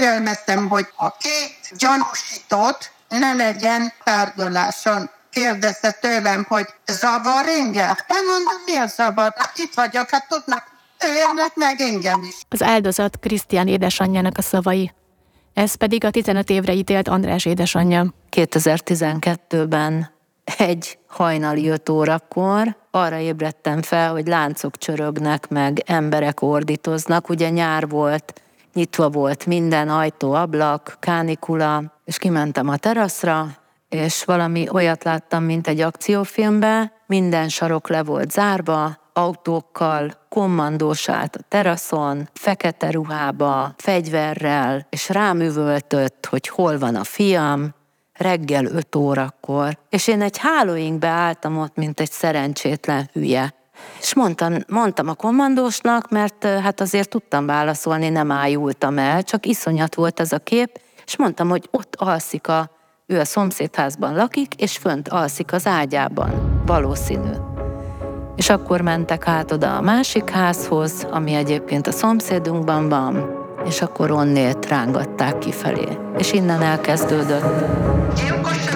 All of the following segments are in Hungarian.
kérelmeztem, hogy a két gyanúsított ne legyen tárgyaláson. Kérdezte tőlem, hogy zavar engem? Nem mondom, mi a zavar? Hát itt vagyok, hát tudnak, öljenek meg engem is. Az áldozat Krisztián édesanyjának a szavai. Ez pedig a 15 évre ítélt András édesanyja. 2012-ben egy hajnali 5 órakor arra ébredtem fel, hogy láncok csörögnek, meg emberek ordítoznak. Ugye nyár volt, nyitva volt minden ajtó, ablak, kánikula, és kimentem a teraszra, és valami olyat láttam, mint egy akciófilmbe, minden sarok le volt zárva, autókkal, kommandós állt a teraszon, fekete ruhába, fegyverrel, és rám üvöltött, hogy hol van a fiam, reggel 5 órakor, és én egy hálóinkbe álltam ott, mint egy szerencsétlen hülye. És mondtam, mondtam a kommandósnak, mert hát azért tudtam válaszolni, nem ájultam el, csak iszonyat volt ez a kép, és mondtam, hogy ott alszik a, ő a szomszédházban lakik, és fönt alszik az ágyában, valószínű. És akkor mentek át oda a másik házhoz, ami egyébként a szomszédunkban van, és akkor onnét rángatták kifelé. És innen elkezdődött. Gyilkosságról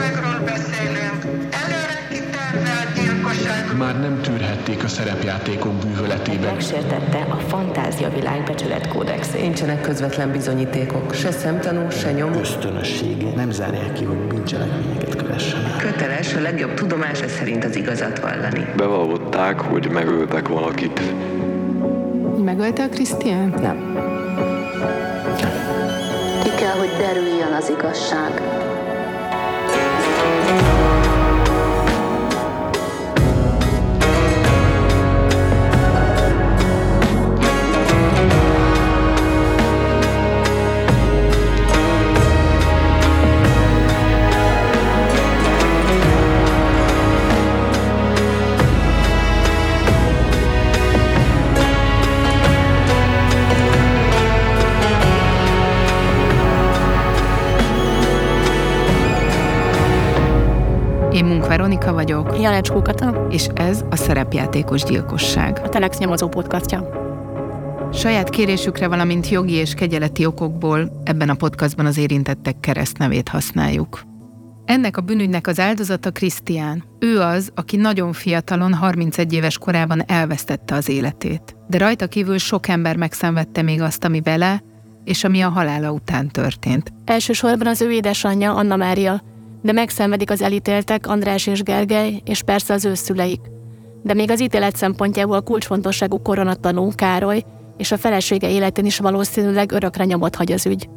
Már nem tűrhették a szerepjátékok bűvöletében. Megsértette a fantázia világ becsület kódexét. Nincsenek közvetlen bizonyítékok, se szemtanú, se nyom. ösztönössége nem zárják ki, hogy bűncselekményeket kövessenek. Köteles a legjobb tudomása szerint az igazat vallani. Bevallották, hogy megöltek valakit. Megölte a Krisztián? Nem. Ki kell, hogy derüljön az igazság. Veronika vagyok, Janecs Kukata, és ez a szerepjátékos gyilkosság. a Telex nyomozó podcastja. Saját kérésükre, valamint jogi és kegyeleti okokból ebben a podcastban az érintettek keresztnevét használjuk. Ennek a bűnügynek az áldozata Krisztián. Ő az, aki nagyon fiatalon, 31 éves korában elvesztette az életét. De rajta kívül sok ember megszenvedte még azt, ami vele, és ami a halála után történt. Elsősorban az ő édesanyja, Anna Mária, de megszenvedik az elítéltek András és Gergely, és persze az ő szüleik. De még az ítélet szempontjából kulcsfontosságú koronatanú Károly és a felesége életén is valószínűleg örökre nyomot hagy az ügy.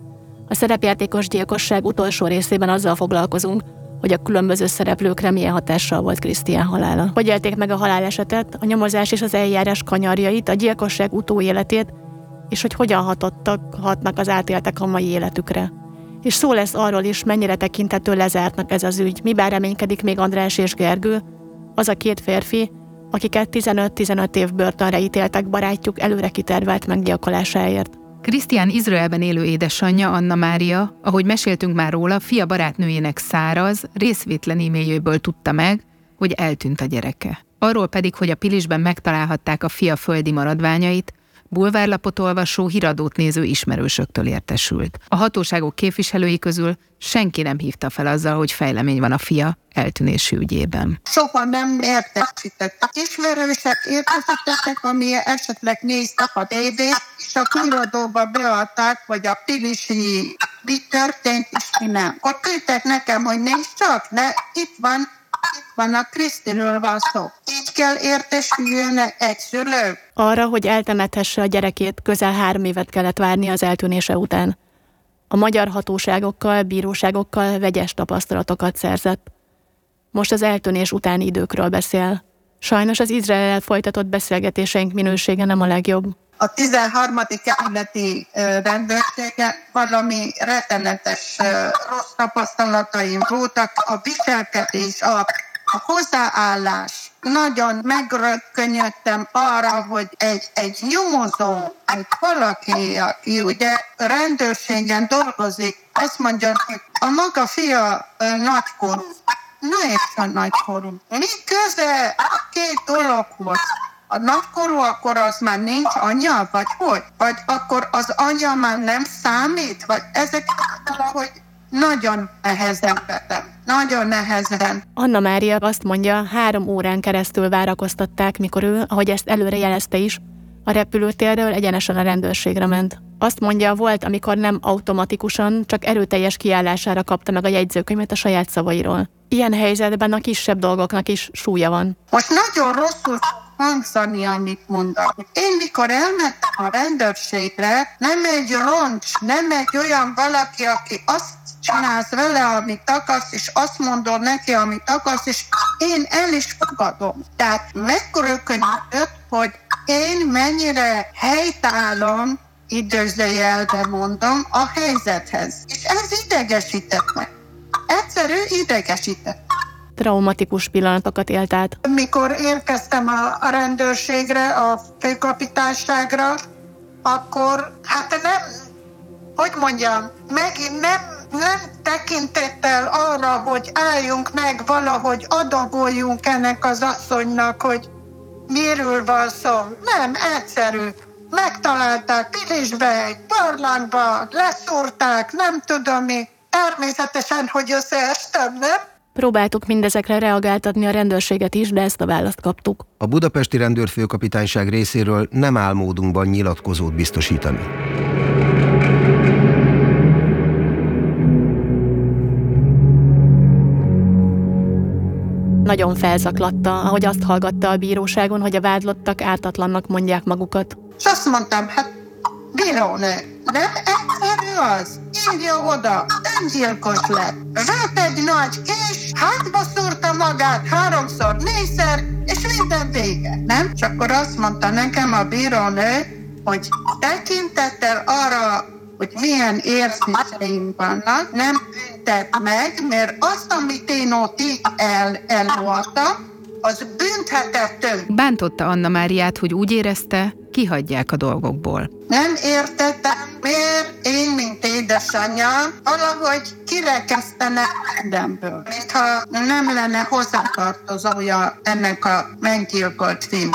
A szerepjátékos gyilkosság utolsó részében azzal foglalkozunk, hogy a különböző szereplőkre milyen hatással volt Krisztián halála. Hogy élték meg a halálesetet, a nyomozás és az eljárás kanyarjait, a gyilkosság utóéletét, és hogy hogyan hatottak, hatnak az átéltek a mai életükre. És szó lesz arról is, mennyire tekintető lezártnak ez az ügy, mibár reménykedik még András és Gergő, az a két férfi, akiket 15-15 év börtönre ítéltek barátjuk előre kitervelt meggyilkolásáért. Krisztián Izraelben élő édesanyja, Anna Mária, ahogy meséltünk már róla, fia barátnőjének száraz, részvétlen e-mailjéből tudta meg, hogy eltűnt a gyereke. Arról pedig, hogy a Pilisben megtalálhatták a fia földi maradványait, bulvárlapot olvasó, híradót néző ismerősöktől értesült. A hatóságok képviselői közül senki nem hívta fel azzal, hogy fejlemény van a fia eltűnési ügyében. Soha nem értesítettek. Ismerősek értesítettek, ami esetleg néztek a tévét, és a kiradóba beadták, hogy a pilisi mi történt, és mi nem. Akkor küldtek nekem, hogy nézd csak, de itt van, itt van a Krisztiről van szó. Így kell értesüljön egy szülő. Arra, hogy eltemethesse a gyerekét, közel három évet kellett várni az eltűnése után. A magyar hatóságokkal, bíróságokkal vegyes tapasztalatokat szerzett. Most az eltűnés utáni időkről beszél. Sajnos az Izrael folytatott beszélgetéseink minősége nem a legjobb. A 13. kerületi rendőrsége valami rettenetes rossz tapasztalataim voltak. A viselkedés, a, a hozzáállás. Nagyon megrökkönjöttem arra, hogy egy, egy nyomozó, egy valaki, aki ugye rendőrségen dolgozik, azt mondja, hogy a maga fia nagykorú. Na és a nagykorú. Mi köze a két dologhoz? A nagykorú, akkor az már nincs anya, vagy hogy? Vagy akkor az anya már nem számít? Vagy ezek valahogy nagyon nehezen vettem. Nagyon nehezen. Anna Mária azt mondja, három órán keresztül várakoztatták, mikor ő, ahogy ezt előre jelezte is, a repülőtérről egyenesen a rendőrségre ment. Azt mondja, volt, amikor nem automatikusan, csak erőteljes kiállására kapta meg a jegyzőkönyvet a saját szavairól. Ilyen helyzetben a kisebb dolgoknak is súlya van. Most nagyon rosszul hangzani, amit mondok. Én mikor elmentem a rendőrségre, nem egy roncs, nem egy olyan valaki, aki azt csinálsz vele, amit akarsz, és azt mondod neki, amit akarsz, és én el is fogadom. Tehát megrökönyödött, hogy én mennyire helytállom, időzőjelben mondom, a helyzethez. És ez idegesített meg. Egyszerű idegesített. Traumatikus pillanatokat élt át. Mikor érkeztem a, rendőrségre, a főkapitányságra, akkor hát nem, hogy mondjam, megint nem, nem tekintettel arra, hogy álljunk meg valahogy, adagoljunk ennek az asszonynak, hogy miről van szó. Nem, egyszerű. Megtalálták Pilisbe, egy barlangba, leszúrták, nem tudom mi. Természetesen, hogy összeestem, nem? Próbáltuk mindezekre reagáltatni a rendőrséget is, de ezt a választ kaptuk. A budapesti rendőrfőkapitányság részéről nem áll módunkban nyilatkozót biztosítani. Nagyon felzaklatta, ahogy azt hallgatta a bíróságon, hogy a vádlottak ártatlannak mondják magukat. És azt mondtam, hát bírónő, nem egyszerű az? Írja oda, öngyilkos lett. Vett egy nagy kés, hátba szúrta magát háromszor, négyszer, és minden vége. Nem? És akkor azt mondta nekem a bírónő, hogy tekintettel arra, hogy milyen érzéseim vannak, nem büntet meg, mert azt, amit én ott el, elvoltam, az bünthetető. Bántotta Anna Máriát, hogy úgy érezte, kihagyják a dolgokból. Nem értettem, miért én, mint édesanyja, valahogy kirekesztene mindemből. Mintha nem lenne hozzátartozója ennek a meggyilkolt film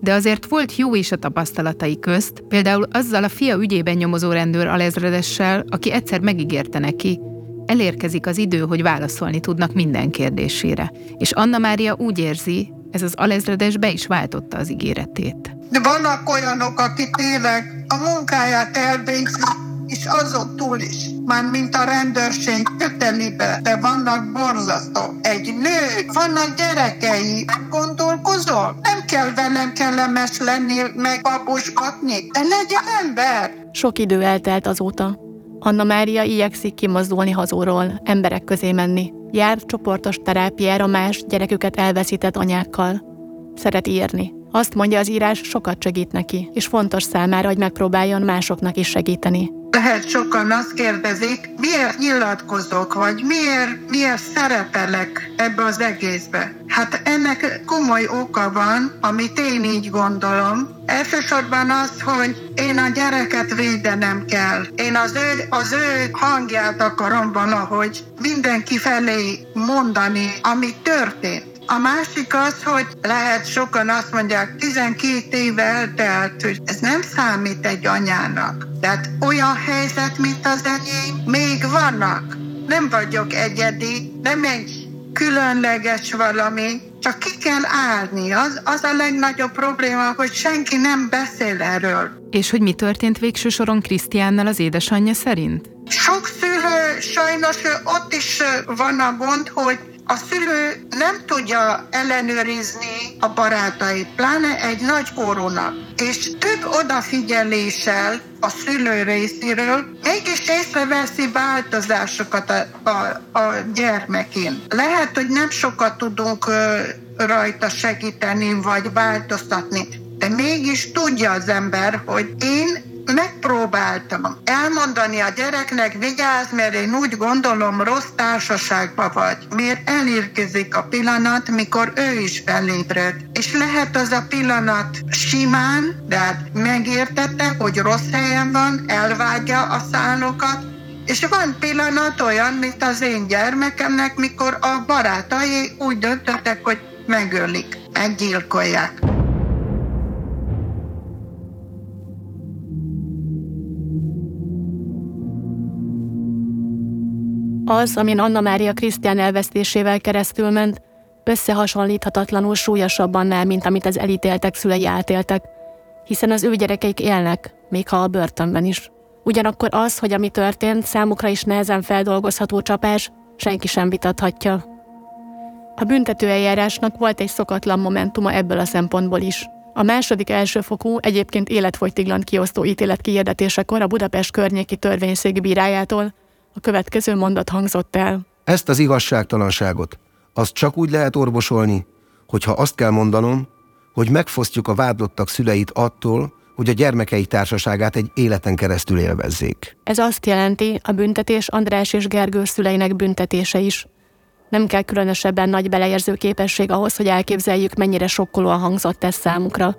de azért volt jó is a tapasztalatai közt, például azzal a fia ügyében nyomozó rendőr alezredessel, aki egyszer megígérte neki, elérkezik az idő, hogy válaszolni tudnak minden kérdésére. És Anna Mária úgy érzi, ez az alezredes be is váltotta az ígéretét. De vannak olyanok, akik tényleg a munkáját elvégzik, és azon túl is, már mint a rendőrség kötelibe, de vannak borzasztó. Egy nő, vannak gyerekei, gondolkozol? Nem kell velem kellemes lenni, meg babusgatni, de legyen ember. Sok idő eltelt azóta. Anna Mária igyekszik kimozdulni hazóról, emberek közé menni. Jár csoportos terápiára más gyereküket elveszített anyákkal. Szeret írni. Azt mondja, az írás sokat segít neki, és fontos számára, hogy megpróbáljon másoknak is segíteni. Lehet sokan azt kérdezik, miért nyilatkozok, vagy miért, miért szerepelek ebbe az egészbe. Hát ennek komoly oka van, amit én így gondolom. Elsősorban az, hogy én a gyereket védenem kell. Én az ő, az ő hangját akarom valahogy mindenki felé mondani, ami történt. A másik az, hogy lehet sokan azt mondják, 12 éve eltelt, hogy ez nem számít egy anyának. Tehát olyan helyzet, mint az enyém, még vannak. Nem vagyok egyedi, nem egy különleges valami, csak ki kell állni. Az, az a legnagyobb probléma, hogy senki nem beszél erről. És hogy mi történt végső soron Krisztiánnal az édesanyja szerint? Sok szülő, sajnos ott is van a gond, hogy a szülő nem tudja ellenőrizni a barátait, pláne egy nagy korónak, és több odafigyeléssel a szülő részéről mégis észreveszi változásokat a, a, a gyermekén. Lehet, hogy nem sokat tudunk rajta segíteni vagy változtatni, de mégis tudja az ember, hogy én megpróbáltam elmondani a gyereknek, vigyázz, mert én úgy gondolom, rossz társaságban vagy. Miért elérkezik a pillanat, mikor ő is felébred. És lehet az a pillanat simán, de hát megértette, hogy rossz helyen van, elvágja a szálokat, és van pillanat olyan, mint az én gyermekemnek, mikor a barátai úgy döntöttek, hogy megölik, meggyilkolják. Az, amin Anna Mária Krisztián elvesztésével keresztül ment, összehasonlíthatatlanul súlyosabb annál, mint amit az elítéltek szülei átéltek, hiszen az ő gyerekeik élnek, még ha a börtönben is. Ugyanakkor az, hogy ami történt, számukra is nehezen feldolgozható csapás, senki sem vitathatja. A büntetőeljárásnak volt egy szokatlan momentuma ebből a szempontból is. A második elsőfokú, egyébként életfogytiglan kiosztó ítélet kiirdetésekor a Budapest környéki törvényszék bírájától a következő mondat hangzott el. Ezt az igazságtalanságot, azt csak úgy lehet orvosolni, hogyha azt kell mondanom, hogy megfosztjuk a vádlottak szüleit attól, hogy a gyermekei társaságát egy életen keresztül élvezzék. Ez azt jelenti, a büntetés András és Gergő szüleinek büntetése is. Nem kell különösebben nagy beleérző képesség ahhoz, hogy elképzeljük, mennyire sokkolóan hangzott ez számukra.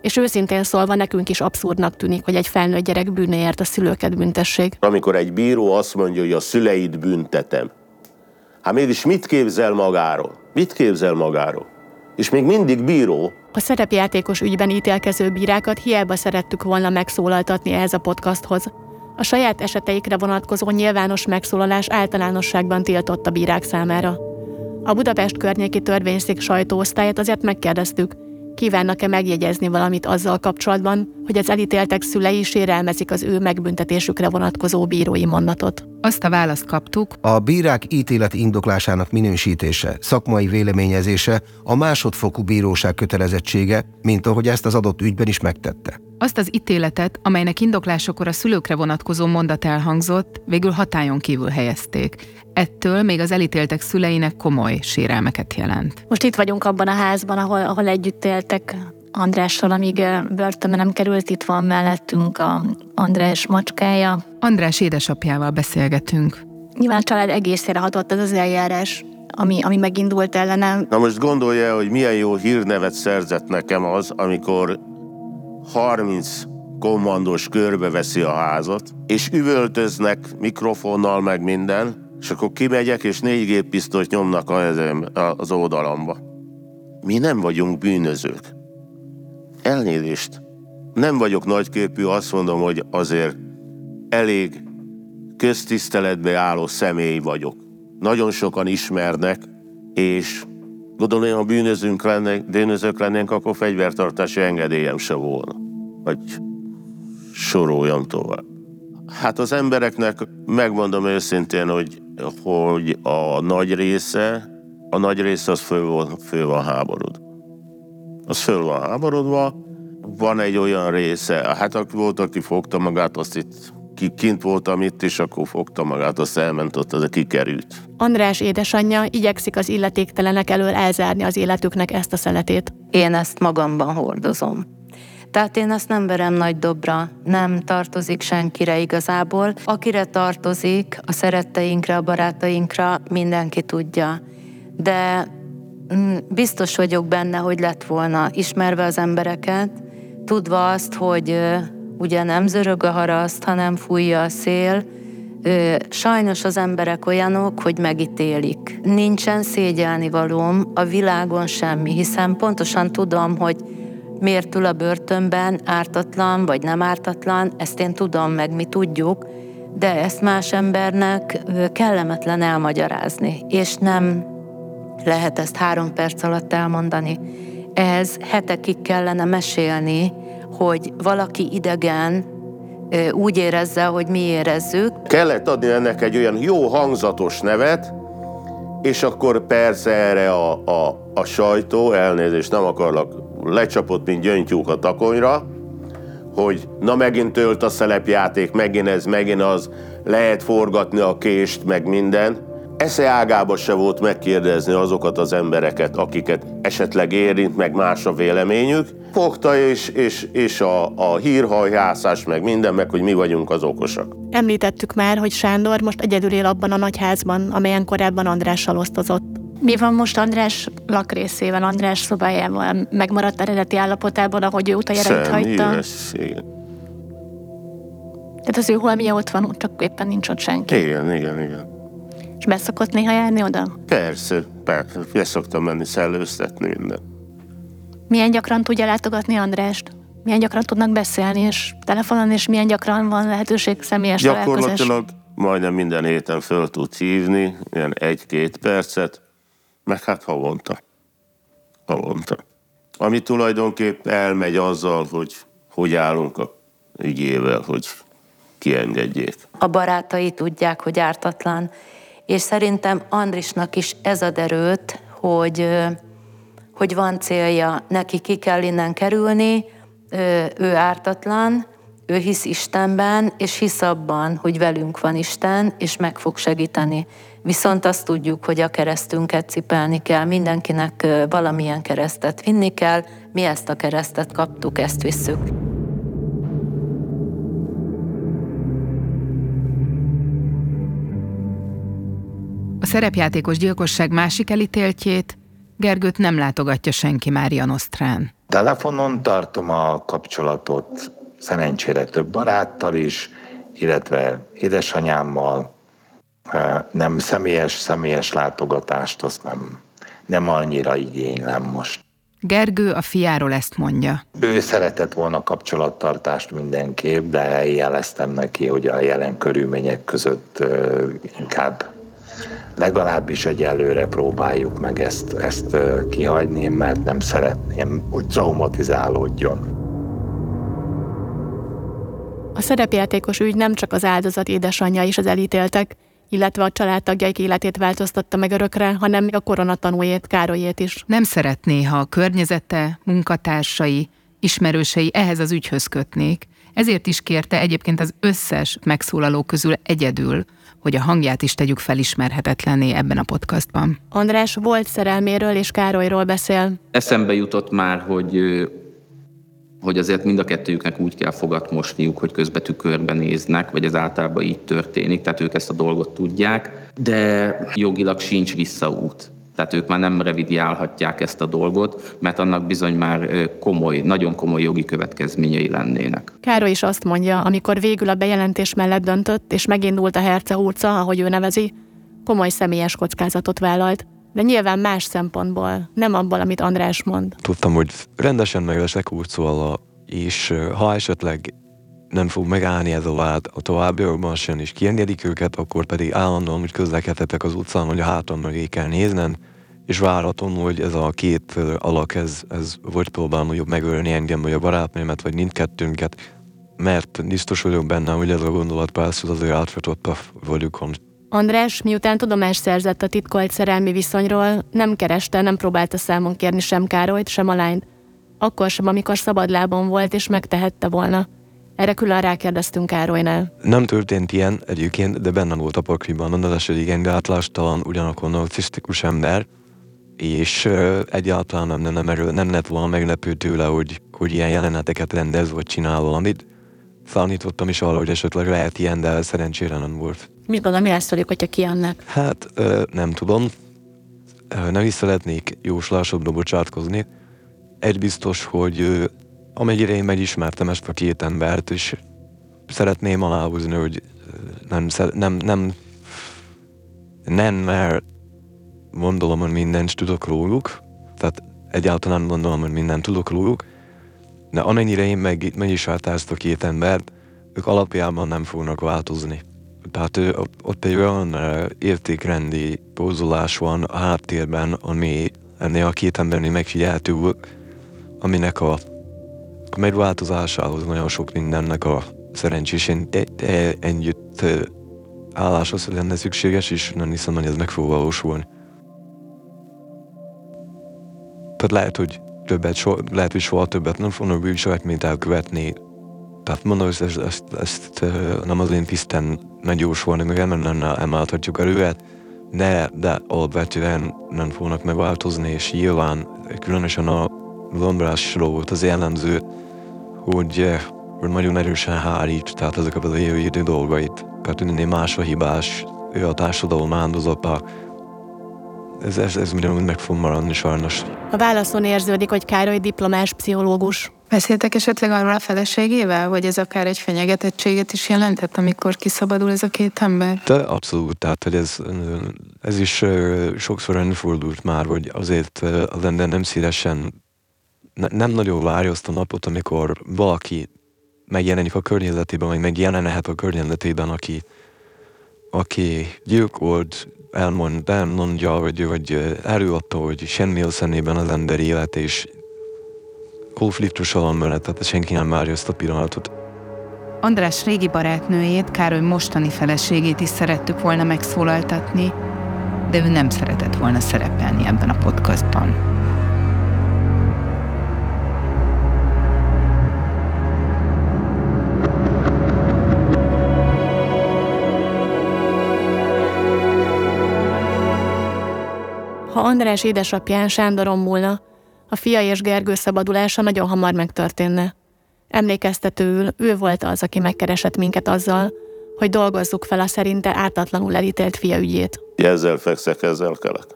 És őszintén szólva nekünk is abszurdnak tűnik, hogy egy felnőtt gyerek bűnéért a szülőket büntessék. Amikor egy bíró azt mondja, hogy a szüleit büntetem, hát mégis mit képzel magáról? Mit képzel magáról? És még mindig bíró. A szerepjátékos ügyben ítélkező bírákat hiába szerettük volna megszólaltatni ehhez a podcasthoz. A saját eseteikre vonatkozó nyilvános megszólalás általánosságban tiltott a bírák számára. A Budapest környéki törvényszék sajtóosztályát azért megkérdeztük, kívánnak-e megjegyezni valamit azzal kapcsolatban, hogy az elítéltek szülei sérelmezik az ő megbüntetésükre vonatkozó bírói mondatot. Azt a választ kaptuk. A bírák ítéleti indoklásának minősítése, szakmai véleményezése a másodfokú bíróság kötelezettsége, mint ahogy ezt az adott ügyben is megtette. Azt az ítéletet, amelynek indoklásakor a szülőkre vonatkozó mondat elhangzott, végül hatályon kívül helyezték. Ettől még az elítéltek szüleinek komoly sérelmeket jelent. Most itt vagyunk abban a házban, ahol, ahol együtt éltek Andrással, amíg börtönbe nem került, itt van mellettünk a András macskája. András édesapjával beszélgetünk. Nyilván a család egészére hatott ez az eljárás, ami, ami megindult ellenem. Na most gondolja, hogy milyen jó hírnevet szerzett nekem az, amikor 30 kommandós körbeveszi a házat, és üvöltöznek mikrofonnal meg minden, és akkor kimegyek, és négy géppisztolyt nyomnak az oldalamba. Mi nem vagyunk bűnözők. Elnézést. Nem vagyok nagyképű, azt mondom, hogy azért elég köztiszteletbe álló személy vagyok. Nagyon sokan ismernek, és gondolom, ha bűnözünk lennénk, bűnözők lennénk, akkor fegyvertartási engedélyem se volna. Vagy soroljam tovább. Hát az embereknek megmondom őszintén, hogy, hogy a nagy része, a nagy része az van, föl van háborod. Az föl van háborodva, van egy olyan része, hát volt, aki fogta magát, azt itt ki kint voltam itt, és akkor fogta magát, azt elment ott, az kikerült. András édesanyja igyekszik az illetéktelenek elől elzárni az életüknek ezt a szeletét. Én ezt magamban hordozom. Tehát én ezt nem verem nagy dobra, nem tartozik senkire igazából. Akire tartozik, a szeretteinkre, a barátainkra, mindenki tudja. De biztos vagyok benne, hogy lett volna, ismerve az embereket, tudva azt, hogy ugye nem zörög a haraszt, hanem fújja a szél, Sajnos az emberek olyanok, hogy megítélik. Nincsen szégyelni valóm a világon semmi, hiszen pontosan tudom, hogy miért ül a börtönben, ártatlan vagy nem ártatlan, ezt én tudom, meg mi tudjuk, de ezt más embernek kellemetlen elmagyarázni, és nem lehet ezt három perc alatt elmondani. Ez hetekig kellene mesélni, hogy valaki idegen úgy érezze, hogy mi érezzük. Kellett adni ennek egy olyan jó hangzatos nevet, és akkor persze erre a, a, a sajtó, elnézést nem akarlak, lecsapott, mint gyöngytyúk a takonyra, hogy na megint tölt a szelepjáték, megint ez, megint az, lehet forgatni a kést, meg minden. Esze ágába se volt megkérdezni azokat az embereket, akiket esetleg érint, meg más a véleményük. Fogta és, és, és a, a hírhajhászás, meg minden, meg hogy mi vagyunk az okosak. Említettük már, hogy Sándor most egyedül él abban a nagyházban, amelyen korábban Andrással osztozott. Mi van most András lakrészével, András szobájával? Megmaradt eredeti állapotában, ahogy ő utajára hagyta? Üres, igen. Tehát az ő holmia ott van, csak éppen nincs ott senki. Igen, igen, igen. És beszokott néha járni oda? Persze, persze. Beszoktam menni szellőztetni minden. Milyen gyakran tudja látogatni Andrást? Milyen gyakran tudnak beszélni, és telefonon, és milyen gyakran van lehetőség személyes Gyakorlatilag majdnem minden héten föl tudsz hívni, ilyen egy-két percet, meg hát havonta. Havonta. Ami tulajdonképp elmegy azzal, hogy hogy állunk a ügyével, hogy kiengedjék. A barátai tudják, hogy ártatlan, és szerintem Andrisnak is ez ad erőt, hogy, hogy van célja, neki ki kell innen kerülni, ő ártatlan, ő hisz Istenben, és hisz abban, hogy velünk van Isten, és meg fog segíteni. Viszont azt tudjuk, hogy a keresztünket cipelni kell, mindenkinek valamilyen keresztet vinni kell, mi ezt a keresztet kaptuk, ezt visszük. A szerepjátékos gyilkosság másik elítéltjét Gergőt nem látogatja senki Mária Nosztrán. Telefonon tartom a kapcsolatot szerencsére több baráttal is, illetve édesanyámmal. Nem személyes, személyes látogatást, azt nem, nem annyira igénylem most. Gergő a fiáról ezt mondja. Ő szeretett volna kapcsolattartást mindenképp, de jeleztem neki, hogy a jelen körülmények között inkább legalábbis egyelőre próbáljuk meg ezt, ezt kihagyni, mert nem szeretném, hogy traumatizálódjon. A szerepjátékos ügy nem csak az áldozat édesanyja is az elítéltek, illetve a családtagjaik életét változtatta meg örökre, hanem a koronatanújét, Károlyét is. Nem szeretné, ha a környezete, munkatársai, ismerősei ehhez az ügyhöz kötnék, ezért is kérte egyébként az összes megszólaló közül egyedül, hogy a hangját is tegyük felismerhetetlenné ebben a podcastban. András volt szerelméről és Károlyról beszél. Eszembe jutott már, hogy hogy azért mind a kettőjüknek úgy kell fogat mosniuk, hogy közben tükörben néznek, vagy ez általában így történik, tehát ők ezt a dolgot tudják, de jogilag sincs visszaút. Tehát ők már nem revidiálhatják ezt a dolgot, mert annak bizony már komoly, nagyon komoly jogi következményei lennének. Károly is azt mondja, amikor végül a bejelentés mellett döntött, és megindult a herce hurca, ahogy ő nevezi, komoly személyes kockázatot vállalt. De nyilván más szempontból, nem abból, amit András mond. Tudtam, hogy rendesen meg leszek hurcolva, és ha esetleg nem fog megállni ez a vád a továbbiakban sem, és kiengedik őket, akkor pedig állandóan úgy közlekedhetek az utcán, hogy a hátam mögé kell néznem, és váratom, hogy ez a két alak, ez, ez vagy próbál mondjuk megölni engem, vagy a barátnőmet, vagy mindkettőnket, mert biztos vagyok benne, hogy ez a gondolat persze az ő átfutott a vagyukon. András, miután tudomást szerzett a titkolt szerelmi viszonyról, nem kereste, nem próbálta számon kérni sem Károlyt, sem a lányt. Akkor sem, amikor szabadlábon volt, és megtehette volna. Erre külön rákérdeztünk Károlynál. Nem történt ilyen egyébként, de benne volt a pakliban. András egy igen gátlástalan, ugyanakkor narcisztikus ember, és egyáltalán nem, nem, nem, nem lett volna meglepő tőle, hogy, hogy ilyen jeleneteket rendez, vagy csinál valamit. Számítottam is arra, hogy esetleg lehet ilyen, de szerencsére nem volt. Mit gondol, mi lesz velük, hogyha kijönnek? Hát nem tudom. Nem is szeretnék jóslásodba bocsátkozni. Egy biztos, hogy amennyire én megismertem ezt a két embert, és szeretném aláhúzni, hogy nem, nem, nem, nem, mert gondolom, hogy mindent tudok róluk, tehát egyáltalán gondolom, hogy mindent tudok róluk, de amennyire én meg, meg is ezt a két embert, ők alapjában nem fognak változni. Tehát ő, ott egy olyan értékrendi pózolás van a háttérben, ami ennél a két embernél megfigyelhető, aminek a, a megváltozásához nagyon sok mindennek a szerencsésén együtt álláshoz lenne szükséges, és nem hiszem, hogy ez meg fog valósulni. Tehát lehet, hogy többet, so, lehet, hogy soha többet nem fognak bűncselekményt elkövetni. Tehát mondom, hogy ezt, ezt, ezt, nem az én tiszten megjósolni, meg nem emelhetjük a rövet, de, de alapvetően nem fognak megváltozni, és nyilván különösen a Lombrásról volt az jellemző, hogy, hogy nagyon erősen hárít, tehát ezeket az élő dolgait. Tehát mindennél más a hibás, ő a társadalom áldozata, ez, ez, ez ugyanúgy meg fog maradni sajnos. A válaszon érződik, hogy Károly diplomás pszichológus. Beszéltek esetleg arról a feleségével, hogy ez akár egy fenyegetettséget is jelentett, amikor kiszabadul ez a két ember? De abszolút, tehát hogy ez, ez is sokszor előfordult már, hogy azért az ember nem szívesen, ne, nem nagyon várja azt a napot, amikor valaki megjelenik a környezetében, vagy megjelenhet a környezetében, aki, aki gyilkolt, elmond, elmondja, hogy, hogy előadta, hogy semmi a szemében az ember élet, és konfliktus van mellett, tehát senki nem várja ezt a pillanatot. András régi barátnőjét, Károly mostani feleségét is szerettük volna megszólaltatni, de ő nem szeretett volna szerepelni ebben a podcastban. Ha András édesapján Sándoron múlna, a fia és Gergő szabadulása nagyon hamar megtörténne. Emlékeztetőül ő volt az, aki megkeresett minket azzal, hogy dolgozzuk fel a szerinte ártatlanul elítélt fia ügyét. Ezzel fekszek, ezzel kelek.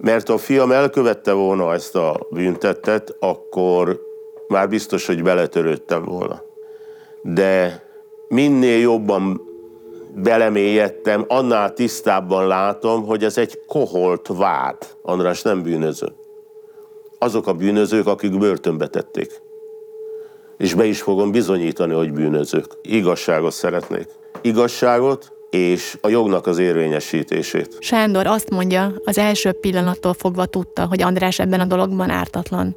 Mert a fiam elkövette volna ezt a büntettet, akkor már biztos, hogy beletörődtem volna. De minél jobban belemélyedtem, annál tisztábban látom, hogy ez egy koholt vád. András nem bűnöző. Azok a bűnözők, akik börtönbe tették. És be is fogom bizonyítani, hogy bűnözők. Igazságot szeretnék. Igazságot, és a jognak az érvényesítését. Sándor azt mondja, az első pillanattól fogva tudta, hogy András ebben a dologban ártatlan.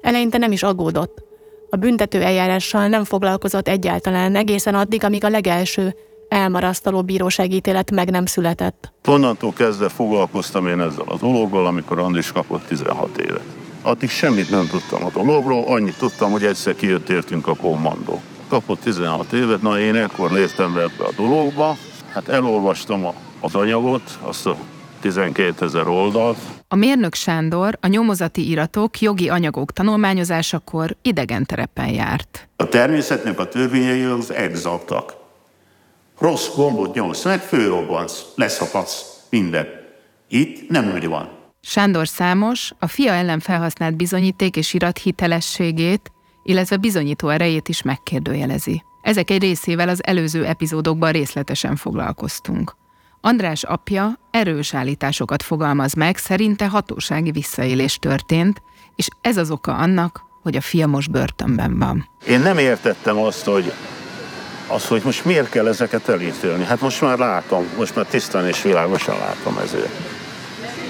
Eleinte nem is aggódott. A büntető eljárással nem foglalkozott egyáltalán egészen addig, amíg a legelső, elmarasztaló bíróságítélet meg nem született. Onnantól kezdve foglalkoztam én ezzel a dologgal, amikor Andris kapott 16 évet. Addig semmit nem tudtam a dologról, annyit tudtam, hogy egyszer kijött értünk a kommandó. Kapott 16 évet, na én ekkor léptem be ebbe a dologba, hát elolvastam a, az anyagot, azt a 12 ezer oldalt. A mérnök Sándor a nyomozati iratok, jogi anyagok tanulmányozásakor idegen terepen járt. A természetnek a törvényei az exaktak. Rossz gombot nyomsz meg, főrobbansz, leszakadsz, minden. Itt nem úgy van. Sándor számos, a fia ellen felhasznált bizonyíték és irat hitelességét, illetve bizonyító erejét is megkérdőjelezi. Ezek egy részével az előző epizódokban részletesen foglalkoztunk. András apja erős állításokat fogalmaz meg, szerinte hatósági visszaélés történt, és ez az oka annak, hogy a fia most börtönben van. Én nem értettem azt, hogy az, hogy most miért kell ezeket elítélni. Hát most már látom, most már tisztán és világosan látom ezért.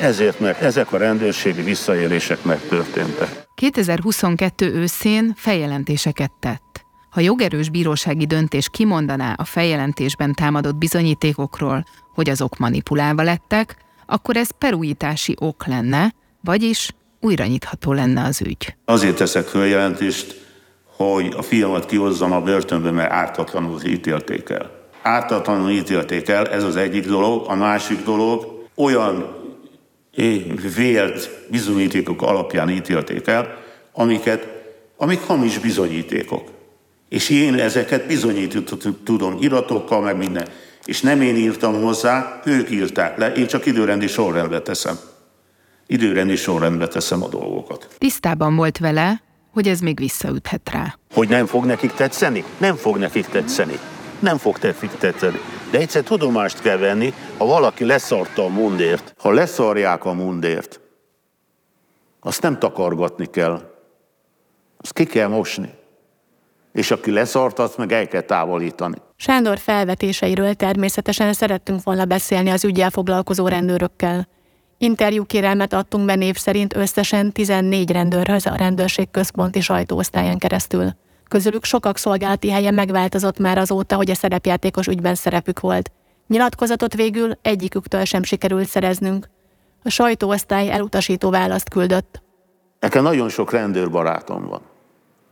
Ezért, mert ezek a rendőrségi visszaélések megtörténtek. 2022 őszén feljelentéseket tett. Ha jogerős bírósági döntés kimondaná a feljelentésben támadott bizonyítékokról, hogy azok manipulálva lettek, akkor ez perújítási ok lenne, vagyis újra nyitható lenne az ügy. Azért teszek feljelentést, hogy a fiamat kihozzam a börtönbe, mert ártatlanul ítélték el. Ártatlanul ítélték el, ez az egyik dolog. A másik dolog, olyan vélt bizonyítékok alapján ítélték el, amiket, amik hamis bizonyítékok. És én ezeket bizonyítani tudom iratokkal, meg minden. És nem én írtam hozzá, ők írták le, én csak időrendi sorrendbe teszem. Időrendi sorrendbe teszem a dolgokat. Tisztában volt vele, hogy ez még visszaüthet rá. Hogy nem fog nekik tetszeni? Nem fog nekik tetszeni. Nem fog nekik tetszeni. De egyszer tudomást kell venni, ha valaki leszarta a mundért, ha leszarják a mundért, azt nem takargatni kell. Azt ki kell mosni. És aki leszart, azt meg el kell távolítani. Sándor felvetéseiről természetesen szerettünk volna beszélni az ügyel foglalkozó rendőrökkel. Interjú kérelmet adtunk be név szerint összesen 14 rendőrhöz a rendőrség központi sajtóosztályán keresztül. Közülük sokak szolgálati helye megváltozott már azóta, hogy a szerepjátékos ügyben szerepük volt. Nyilatkozatot végül egyiküktől sem sikerült szereznünk. A sajtóosztály elutasító választ küldött. Nekem nagyon sok rendőrbarátom van.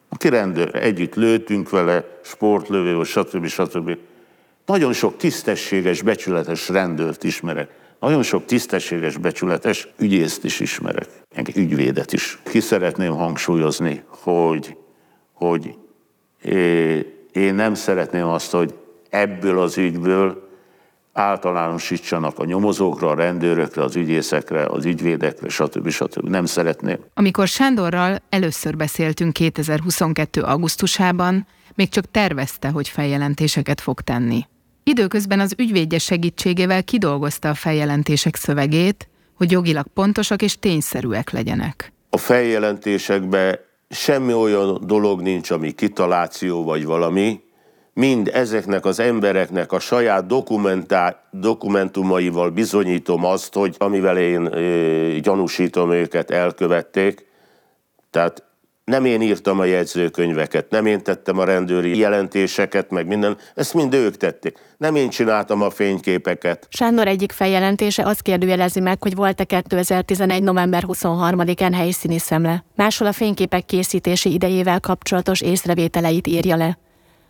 Aki rendőr, együtt lőttünk vele, sportlövő, stb. stb. Nagyon sok tisztességes, becsületes rendőrt ismerek. Nagyon sok tisztességes, becsületes ügyészt is ismerek, meg ügyvédet is. Ki szeretném hangsúlyozni, hogy, hogy én nem szeretném azt, hogy ebből az ügyből általánosítsanak a nyomozókra, a rendőrökre, az ügyészekre, az ügyvédekre, stb. stb. Nem szeretném. Amikor Sándorral először beszéltünk 2022. augusztusában, még csak tervezte, hogy feljelentéseket fog tenni. Időközben az ügyvédje segítségével kidolgozta a feljelentések szövegét, hogy jogilag pontosak és tényszerűek legyenek. A feljelentésekben semmi olyan dolog nincs, ami kitaláció vagy valami, mind ezeknek az embereknek a saját dokumentumaival bizonyítom azt, hogy amivel én e, gyanúsítom őket, elkövették. Tehát nem én írtam a jegyzőkönyveket, nem én tettem a rendőri jelentéseket, meg minden, ezt mind ők tették. Nem én csináltam a fényképeket. Sándor egyik feljelentése azt kérdőjelezi meg, hogy volt-e 2011. november 23-án helyszíni szemle. Máshol a fényképek készítési idejével kapcsolatos észrevételeit írja le.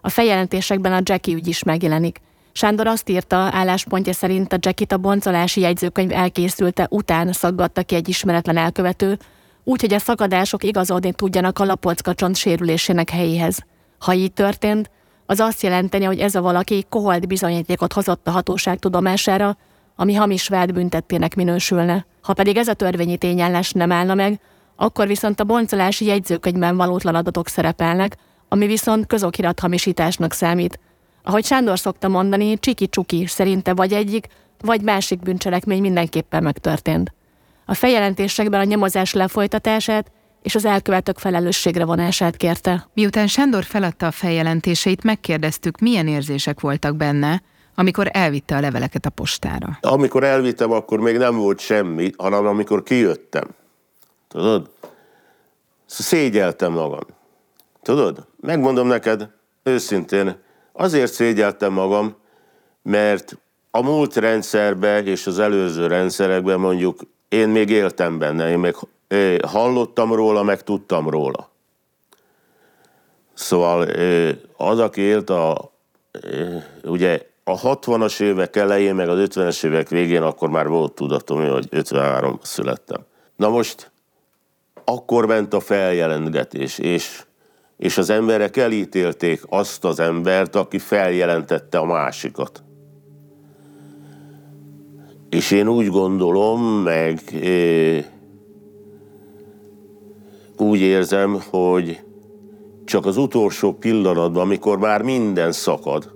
A feljelentésekben a Jackie ügy is megjelenik. Sándor azt írta, álláspontja szerint a Jackit a boncolási jegyzőkönyv elkészülte után szaggatta ki egy ismeretlen elkövető, úgy, hogy a szakadások igazodni tudjanak a lapockacsont sérülésének helyéhez. Ha így történt, az azt jelenteni, hogy ez a valaki koholt bizonyítékot hozott a hatóság tudomására, ami hamis vád büntettének minősülne. Ha pedig ez a törvényi tényállás nem állna meg, akkor viszont a boncolási jegyzőkönyvben valótlan adatok szerepelnek, ami viszont közokirat hamisításnak számít. Ahogy Sándor szokta mondani, csiki-csuki szerinte vagy egyik, vagy másik bűncselekmény mindenképpen megtörtént. A feljelentésekben a nyomozás lefolytatását és az elkövetők felelősségre vonását kérte. Miután Sándor feladta a feljelentéseit, megkérdeztük, milyen érzések voltak benne, amikor elvitte a leveleket a postára. Amikor elvittem, akkor még nem volt semmi, hanem amikor kijöttem. Tudod? Szégyeltem magam. Tudod? Megmondom neked őszintén, azért szégyeltem magam, mert a múlt rendszerben és az előző rendszerekben mondjuk én még éltem benne, én még hallottam róla, meg tudtam róla. Szóval az, aki élt a, ugye a 60-as évek elején, meg az 50-es évek végén, akkor már volt tudatom, hogy 53 születtem. Na most, akkor ment a feljelentgetés, és, és az emberek elítélték azt az embert, aki feljelentette a másikat. És én úgy gondolom, meg úgy érzem, hogy csak az utolsó pillanatban, amikor már minden szakad,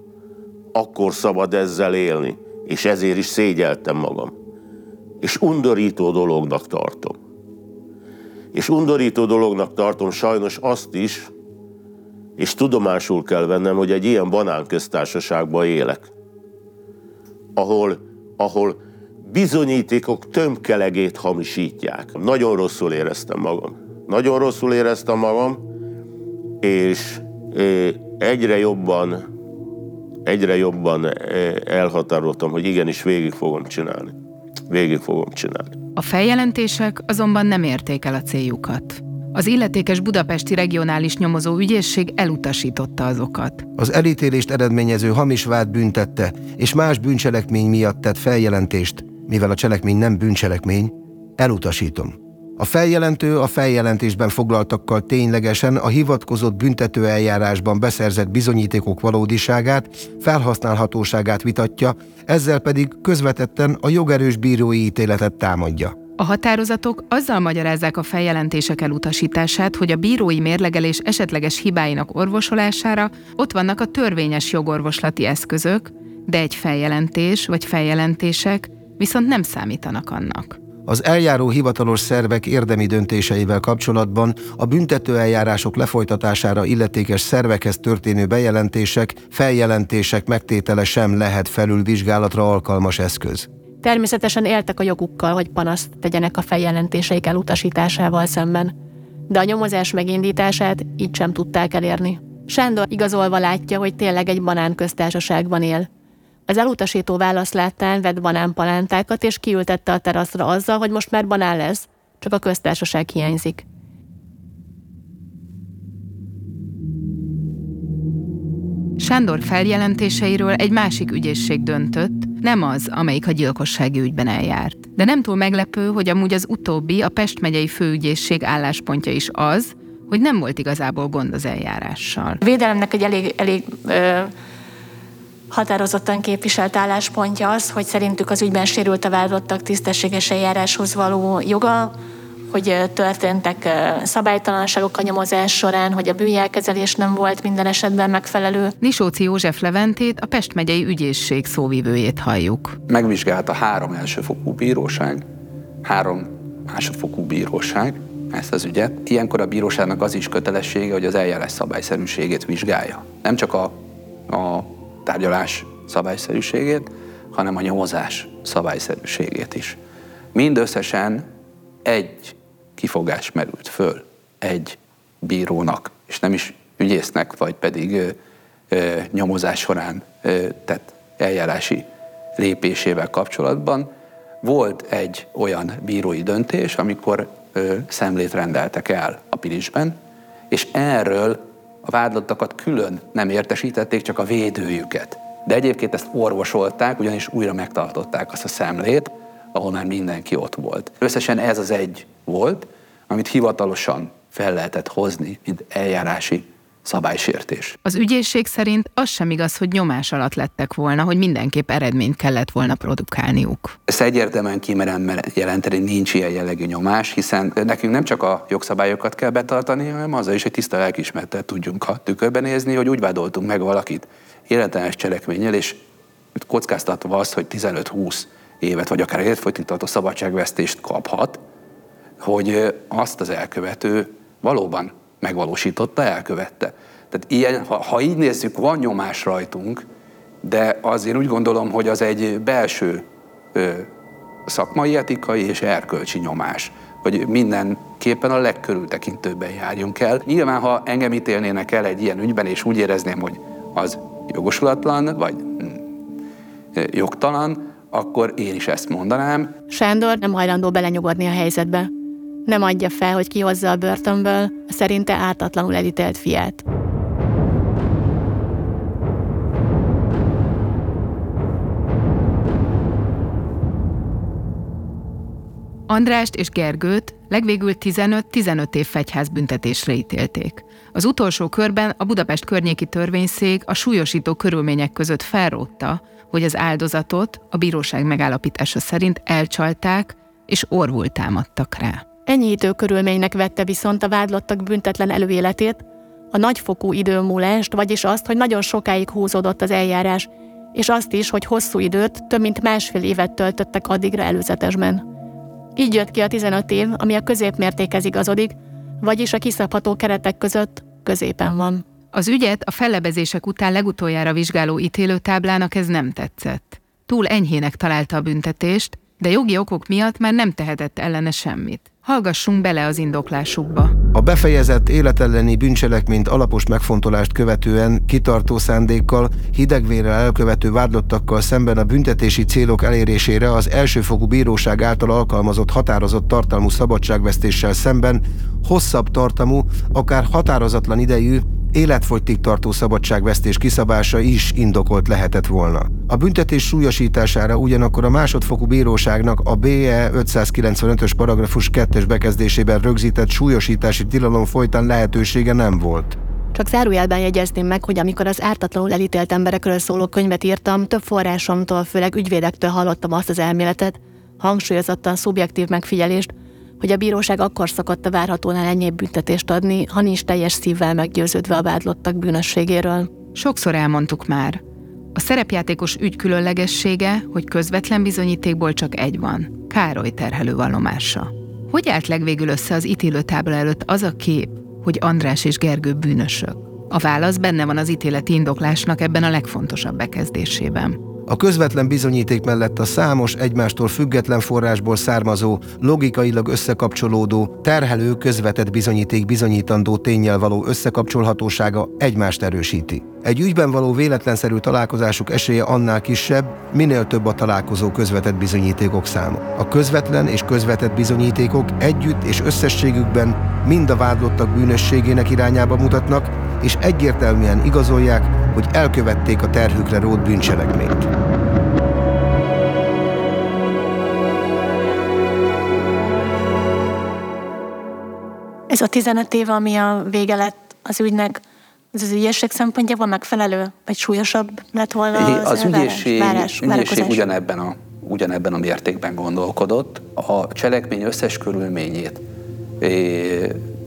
akkor szabad ezzel élni. És ezért is szégyeltem magam. És undorító dolognak tartom. És undorító dolognak tartom sajnos azt is, és tudomásul kell vennem, hogy egy ilyen banánköztársaságban élek, ahol, ahol bizonyítékok tömkelegét hamisítják. Nagyon rosszul éreztem magam. Nagyon rosszul éreztem magam, és egyre jobban, egyre jobban elhatároltam, hogy igenis végig fogom csinálni. Végig fogom csinálni. A feljelentések azonban nem érték el a céljukat. Az illetékes budapesti regionális nyomozó ügyészség elutasította azokat. Az elítélést eredményező hamis vád büntette, és más bűncselekmény miatt tett feljelentést mivel a cselekmény nem bűncselekmény, elutasítom. A feljelentő a feljelentésben foglaltakkal ténylegesen a hivatkozott büntető eljárásban beszerzett bizonyítékok valódiságát, felhasználhatóságát vitatja, ezzel pedig közvetetten a jogerős bírói ítéletet támadja. A határozatok azzal magyarázzák a feljelentések elutasítását, hogy a bírói mérlegelés esetleges hibáinak orvosolására ott vannak a törvényes jogorvoslati eszközök, de egy feljelentés vagy feljelentések viszont nem számítanak annak. Az eljáró hivatalos szervek érdemi döntéseivel kapcsolatban a büntető eljárások lefolytatására illetékes szervekhez történő bejelentések, feljelentések megtétele sem lehet felülvizsgálatra alkalmas eszköz. Természetesen éltek a jogukkal, hogy panaszt tegyenek a feljelentéseik elutasításával szemben, de a nyomozás megindítását így sem tudták elérni. Sándor igazolva látja, hogy tényleg egy banán köztársaságban él, az elutasító válasz láttán vett banánpalántákat, és kiültette a teraszra azzal, hogy most már banán lesz, csak a köztársaság hiányzik. Sándor feljelentéseiről egy másik ügyészség döntött, nem az, amelyik a gyilkossági ügyben eljárt. De nem túl meglepő, hogy amúgy az utóbbi, a Pest megyei főügyészség álláspontja is az, hogy nem volt igazából gond az eljárással. A védelemnek egy elég, elég ö, határozottan képviselt álláspontja az, hogy szerintük az ügyben sérült a vádlottak tisztességes eljáráshoz való joga, hogy történtek szabálytalanságok a nyomozás során, hogy a bűnjelkezelés nem volt minden esetben megfelelő. Nisóci József Leventét, a Pest megyei ügyészség szóvivőjét halljuk. Megvizsgálta három elsőfokú bíróság, három másodfokú bíróság ezt az ügyet. Ilyenkor a bíróságnak az is kötelessége, hogy az eljárás szabályszerűségét vizsgálja. Nem csak a a tárgyalás szabályszerűségét, hanem a nyomozás szabályszerűségét is. Mindösszesen egy kifogás merült föl egy bírónak, és nem is ügyésznek, vagy pedig ö, ö, nyomozás során ö, tett eljárási lépésével kapcsolatban. Volt egy olyan bírói döntés, amikor ö, szemlét rendeltek el a Pilisben, és erről a vádlottakat külön nem értesítették, csak a védőjüket. De egyébként ezt orvosolták, ugyanis újra megtartották azt a szemlét, ahol már mindenki ott volt. Összesen ez az egy volt, amit hivatalosan fel lehetett hozni, mint eljárási szabálysértés. Az ügyészség szerint az sem igaz, hogy nyomás alatt lettek volna, hogy mindenképp eredményt kellett volna produkálniuk. Ezt egyértelműen kimerem jelenteni, nincs ilyen jellegű nyomás, hiszen nekünk nem csak a jogszabályokat kell betartani, hanem azzal is, hogy tiszta lelkismertet tudjunk a tükörben nézni, hogy úgy vádoltunk meg valakit életlenes cselekménnyel, és kockáztatva azt, hogy 15-20 évet, vagy akár életfolytigtató szabadságvesztést kaphat, hogy azt az elkövető valóban megvalósította, elkövette. Tehát ilyen, ha, ha így nézzük, van nyomás rajtunk, de azért úgy gondolom, hogy az egy belső ö, szakmai, etikai és erkölcsi nyomás, hogy mindenképpen a legkörültekintőbben járjunk el. Nyilván, ha engem ítélnének el egy ilyen ügyben, és úgy érezném, hogy az jogosulatlan, vagy mm, jogtalan, akkor én is ezt mondanám. Sándor nem hajlandó belenyugodni a helyzetbe. Nem adja fel, hogy kihozza a börtönből a szerinte ártatlanul elítélt fiát. Andrást és Gergőt legvégül 15-15 év fegyházbüntetésre ítélték. Az utolsó körben a Budapest környéki törvényszék a súlyosító körülmények között felrótta, hogy az áldozatot a bíróság megállapítása szerint elcsalták és orvul támadtak rá. Enyhítő körülménynek vette viszont a vádlottak büntetlen előéletét, a nagyfokú időmúlást, vagyis azt, hogy nagyon sokáig húzódott az eljárás, és azt is, hogy hosszú időt, több mint másfél évet töltöttek addigra előzetesben. Így jött ki a 15 év, ami a középmértékhez igazodik, vagyis a kiszabható keretek között középen van. Az ügyet a fellebezések után legutoljára vizsgáló ítélőtáblának ez nem tetszett. Túl enyhének találta a büntetést, de jogi okok miatt már nem tehetett ellene semmit. Hallgassunk bele az indoklásukba. A befejezett életelleni bűncselekményt alapos megfontolást követően kitartó szándékkal, hidegvérrel elkövető vádlottakkal szemben a büntetési célok elérésére az elsőfokú bíróság által alkalmazott határozott tartalmú szabadságvesztéssel szemben hosszabb tartamú, akár határozatlan idejű életfogytig tartó szabadságvesztés kiszabása is indokolt lehetett volna. A büntetés súlyosítására ugyanakkor a másodfokú bíróságnak a BE 595-ös paragrafus 2-es bekezdésében rögzített súlyosítási tilalom folytán lehetősége nem volt. Csak zárójelben jegyezném meg, hogy amikor az ártatlanul elítélt emberekről szóló könyvet írtam, több forrásomtól, főleg ügyvédektől hallottam azt az elméletet, hangsúlyozottan szubjektív megfigyelést, hogy a bíróság akkor szokott a várhatónál enyhébb büntetést adni, ha nincs teljes szívvel meggyőződve a vádlottak bűnösségéről. Sokszor elmondtuk már. A szerepjátékos ügy különlegessége, hogy közvetlen bizonyítékból csak egy van. Károly terhelő vallomása. Hogy állt legvégül össze az ítélőtábla előtt az a kép, hogy András és Gergő bűnösök? A válasz benne van az ítéleti indoklásnak ebben a legfontosabb bekezdésében. A közvetlen bizonyíték mellett a számos egymástól független forrásból származó, logikailag összekapcsolódó, terhelő közvetett bizonyíték bizonyítandó tényel való összekapcsolhatósága egymást erősíti. Egy ügyben való véletlenszerű találkozásuk esélye annál kisebb, minél több a találkozó közvetett bizonyítékok száma. A közvetlen és közvetett bizonyítékok együtt és összességükben mind a vádlottak bűnösségének irányába mutatnak, és egyértelműen igazolják, hogy elkövették a terhükre rót bűncselekményt. Ez a 15 év, ami a vége lett az ügynek, ez az ügyészség szempontjából megfelelő, vagy súlyosabb lett volna az, az ügyészség, várás, ügyészség ugyanebben, a, ugyanebben a mértékben gondolkodott. A cselekmény összes körülményét,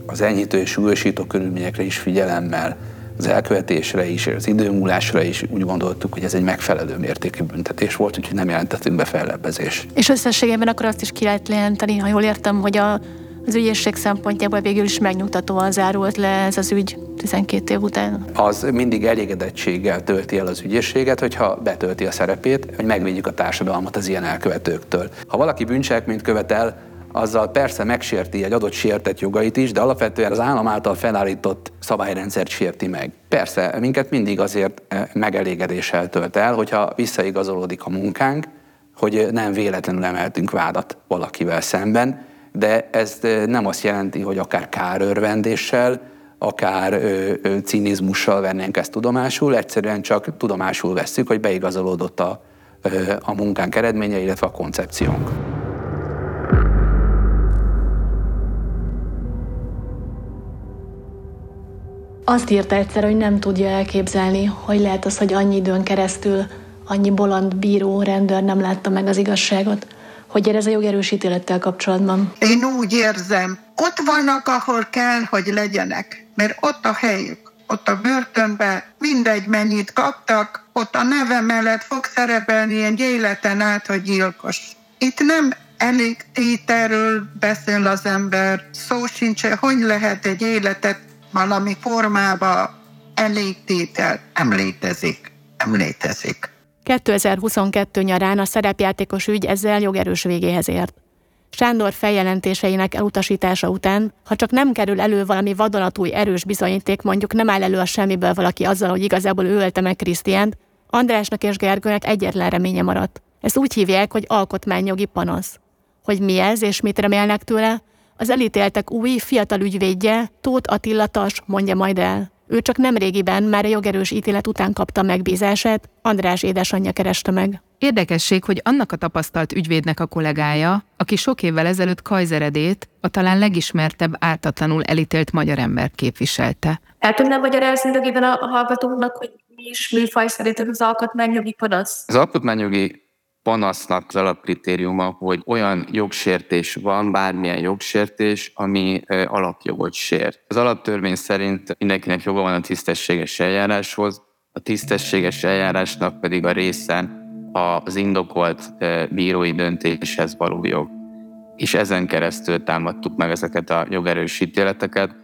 az enyhítő és súlyosító körülményekre is figyelemmel, az elkövetésre is, az időmúlásra is úgy gondoltuk, hogy ez egy megfelelő mértékű büntetés volt, úgyhogy nem jelentettünk be fellebbezés. És összességében akkor azt is ki lehet jelenteni, ha jól értem, hogy a, az ügyészség szempontjából végül is megnyugtatóan zárult le ez az ügy 12 év után? Az mindig elégedettséggel tölti el az ügyészséget, hogyha betölti a szerepét, hogy megvédjük a társadalmat az ilyen elkövetőktől. Ha valaki bűncselekményt követel, azzal persze megsérti egy adott sértett jogait is, de alapvetően az állam által felállított szabályrendszert sérti meg. Persze, minket mindig azért eh, megelégedéssel tölt el, hogyha visszaigazolódik a munkánk, hogy nem véletlenül emeltünk vádat valakivel szemben, de ez eh, nem azt jelenti, hogy akár kárörvendéssel, akár ö, ö, cinizmussal vennénk ezt tudomásul, egyszerűen csak tudomásul vesszük, hogy beigazolódott a, ö, a munkánk eredménye, illetve a koncepciónk. Azt írta egyszer, hogy nem tudja elképzelni, hogy lehet az, hogy annyi időn keresztül annyi bolond bíró, rendőr nem látta meg az igazságot. Hogy ez a jogerős ítélettel kapcsolatban? Én úgy érzem, ott vannak, ahol kell, hogy legyenek, mert ott a helyük. Ott a börtönben mindegy mennyit kaptak, ott a neve mellett fog szerepelni egy életen át, hogy gyilkos. Itt nem elég tételről beszél az ember, szó sincs, hogy lehet egy életet valami formába elég tétel. Nem létezik. Nem létezik. 2022 nyarán a szerepjátékos ügy ezzel jogerős végéhez ért. Sándor feljelentéseinek elutasítása után, ha csak nem kerül elő valami vadonatúj erős bizonyíték, mondjuk nem áll elő a semmiből valaki azzal, hogy igazából ő ölte meg Krisztiánt, Andrásnak és Gergőnek egyetlen reménye maradt. Ezt úgy hívják, hogy alkotmányjogi panasz. Hogy mi ez és mit remélnek tőle, az elítéltek új, fiatal ügyvédje, Tóth Attila Tas mondja majd el. Ő csak nem régiben, már a jogerős ítélet után kapta megbízását, András édesanyja kereste meg. Érdekesség, hogy annak a tapasztalt ügyvédnek a kollégája, aki sok évvel ezelőtt Kajzeredét, a talán legismertebb ártatlanul elítélt magyar ember képviselte. El tudnám magyarázni röviden a hallgatóknak, hogy mi is műfaj szerinted az alkotmányjogi panasz? Az alkotmányjogi panasznak az alapkritériuma, hogy olyan jogsértés van, bármilyen jogsértés, ami alapjogot sért. Az alaptörvény szerint mindenkinek joga van a tisztességes eljáráshoz, a tisztességes eljárásnak pedig a része az indokolt bírói döntéshez való jog. És ezen keresztül támadtuk meg ezeket a jogerős ítéleteket,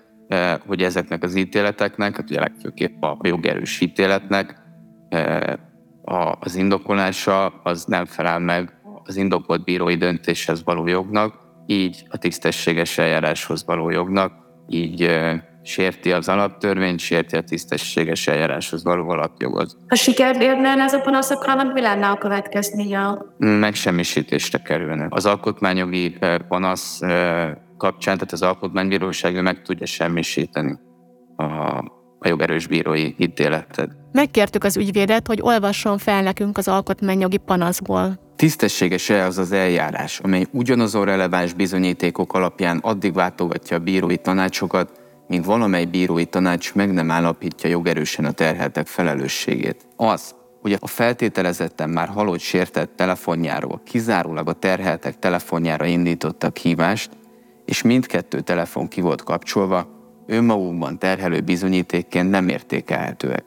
hogy ezeknek az ítéleteknek, hát ugye legfőképp a jogerős ítéletnek az indokolása az nem felel meg az indokolt bírói döntéshez való jognak, így a tisztességes eljáráshoz való jognak, így sérti az alaptörvényt, sérti a tisztességes eljáráshoz való alapjogot. Ha sikert érne ez a panasz, akkor annak mi lenne a következménye? Megsemmisítésre kerülne. Az alkotmányjogi panasz kapcsán, tehát az alkotmánybíróság meg tudja semmisíteni a, a jogerős bírói ítéletet. Megkértük az ügyvédet, hogy olvasson fel nekünk az alkotmányjogi panaszból. Tisztességes-e az az eljárás, amely ugyanazon releváns bizonyítékok alapján addig váltogatja a bírói tanácsokat, míg valamely bírói tanács meg nem állapítja jogerősen a terheltek felelősségét. Az, hogy a feltételezetten már halott sértett telefonjáról kizárólag a terheltek telefonjára indítottak hívást, és mindkettő telefon ki volt kapcsolva, önmagukban terhelő bizonyítékként nem értékelhetőek.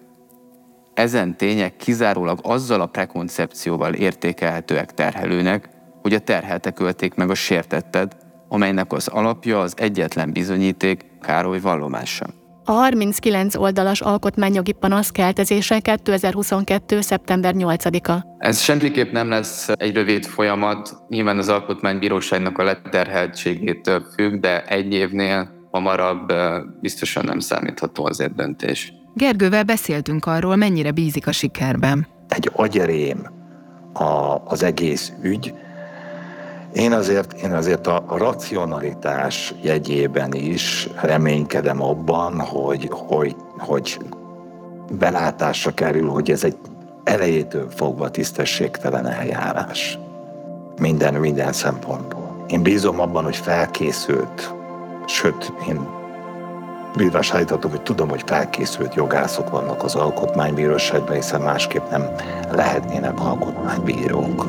Ezen tények kizárólag azzal a prekoncepcióval értékelhetőek terhelőnek, hogy a terheltek ölték meg a sértetted, amelynek az alapja az egyetlen bizonyíték Károly vallomása. A 39 oldalas alkotmányjogi panasz keltezése 2022. szeptember 8-a. Ez semmiképp nem lesz egy rövid folyamat, nyilván az alkotmánybíróságnak a leterheltségétől függ, de egy évnél hamarabb biztosan nem számítható azért döntés. Gergővel beszéltünk arról, mennyire bízik a sikerben. Egy agyerém a, az egész ügy. Én azért, én azért a, racionalitás jegyében is reménykedem abban, hogy, hogy, hogy belátásra kerül, hogy ez egy elejétől fogva tisztességtelen eljárás. Minden, minden szempontból. Én bízom abban, hogy felkészült, sőt, én bírás állíthatom, hogy tudom, hogy felkészült jogászok vannak az alkotmánybíróságban, hiszen másképp nem lehetnének alkotmánybírók.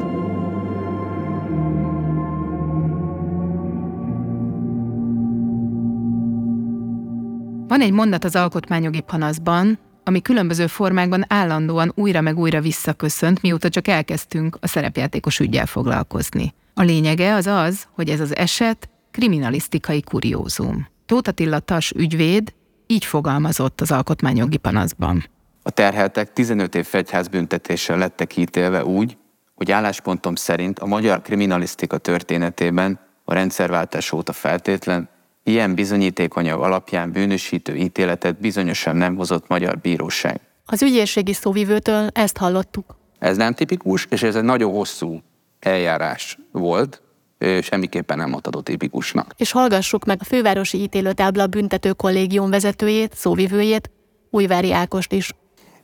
Van egy mondat az alkotmányjogi panaszban, ami különböző formákban állandóan újra meg újra visszaköszönt, mióta csak elkezdtünk a szerepjátékos ügyel foglalkozni. A lényege az az, hogy ez az eset kriminalisztikai kuriózum. Tóth Attila Tas ügyvéd így fogalmazott az alkotmányjogi panaszban. A terheltek 15 év fegyházbüntetéssel lettek ítélve úgy, hogy álláspontom szerint a magyar kriminalisztika történetében a rendszerváltás óta feltétlen ilyen bizonyítékanyag alapján bűnösítő ítéletet bizonyosan nem hozott magyar bíróság. Az ügyészségi szóvivőtől ezt hallottuk. Ez nem tipikus, és ez egy nagyon hosszú eljárás volt, semmiképpen nem adható tipikusnak. És hallgassuk meg a fővárosi ítélőtábla büntető kollégium vezetőjét, szóvivőjét, Újvári Ákost is.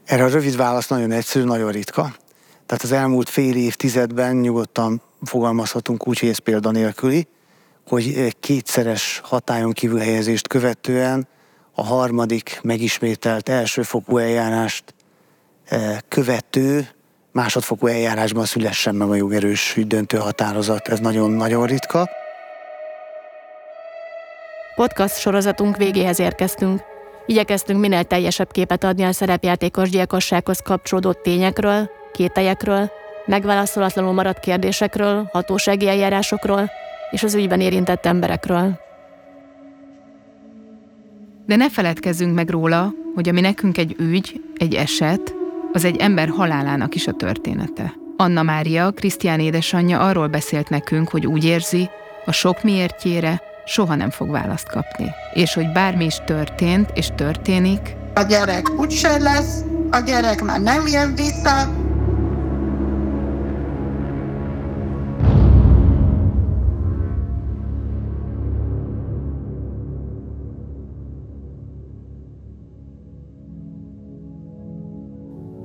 Erre a rövid válasz nagyon egyszerű, nagyon ritka. Tehát az elmúlt fél évtizedben nyugodtan fogalmazhatunk úgy, hogy ez példa nélküli, hogy kétszeres hatályon kívül helyezést követően a harmadik megismételt elsőfokú eljárást eh, követő másodfokú eljárásban szülessen meg a jogerős döntő határozat. Ez nagyon-nagyon ritka. Podcast sorozatunk végéhez érkeztünk. Igyekeztünk minél teljesebb képet adni a szerepjátékos gyilkossághoz kapcsolódó tényekről, kételyekről, megválaszolatlanul maradt kérdésekről, hatósági eljárásokról és az ügyben érintett emberekről. De ne feledkezzünk meg róla, hogy ami nekünk egy ügy, egy eset, az egy ember halálának is a története. Anna Mária, Krisztián édesanyja arról beszélt nekünk, hogy úgy érzi, a sok miértjére soha nem fog választ kapni. És hogy bármi is történt és történik, a gyerek úgyse lesz, a gyerek már nem jön vissza,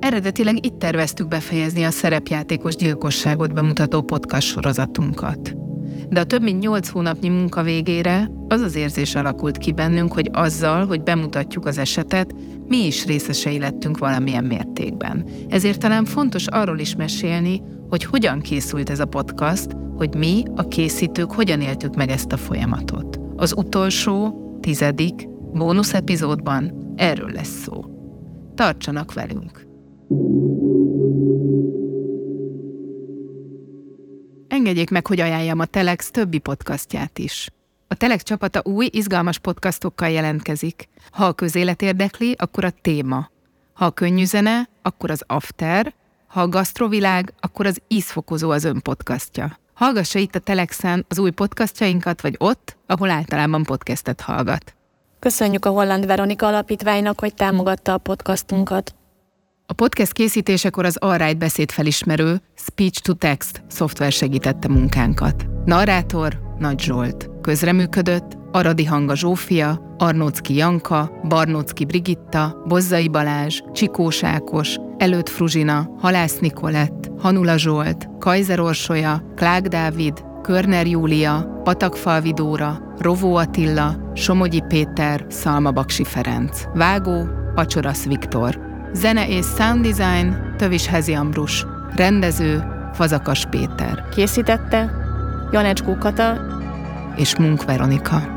Eredetileg itt terveztük befejezni a szerepjátékos gyilkosságot bemutató podcast sorozatunkat. De a több mint 8 hónapnyi munka végére az az érzés alakult ki bennünk, hogy azzal, hogy bemutatjuk az esetet, mi is részesei lettünk valamilyen mértékben. Ezért talán fontos arról is mesélni, hogy hogyan készült ez a podcast, hogy mi, a készítők, hogyan éltük meg ezt a folyamatot. Az utolsó, tizedik, bónusz epizódban erről lesz szó. Tartsanak velünk! Engedjék meg, hogy ajánljam a Telex többi podcastját is. A Telex csapata új, izgalmas podcastokkal jelentkezik. Ha a közélet érdekli, akkor a téma. Ha a könnyű zene, akkor az after. Ha a gasztrovilág, akkor az ízfokozó az ön podcastja. Hallgassa itt a Telexen az új podcastjainkat, vagy ott, ahol általában podcastet hallgat. Köszönjük a Holland Veronika Alapítványnak, hogy támogatta a podcastunkat. A podcast készítésekor az Alright beszédfelismerő Speech to Text szoftver segítette munkánkat. Narrátor Nagy Zsolt. Közreműködött Aradi Hanga Zsófia, Arnócki Janka, Barnócki Brigitta, Bozzai Balázs, Csikós Ákos, Előtt Fruzsina, Halász Nikolett, Hanula Zsolt, Kajzer Orsolya, Klák Dávid, Körner Júlia, Patakfalvi Dóra, Rovó Attila, Somogyi Péter, Szalma Baksi Ferenc, Vágó, Pacsorasz Viktor, Zene és sound design Tövis Hezi Ambrus. Rendező Fazakas Péter. Készítette Janecskó Kata és Munk Veronika.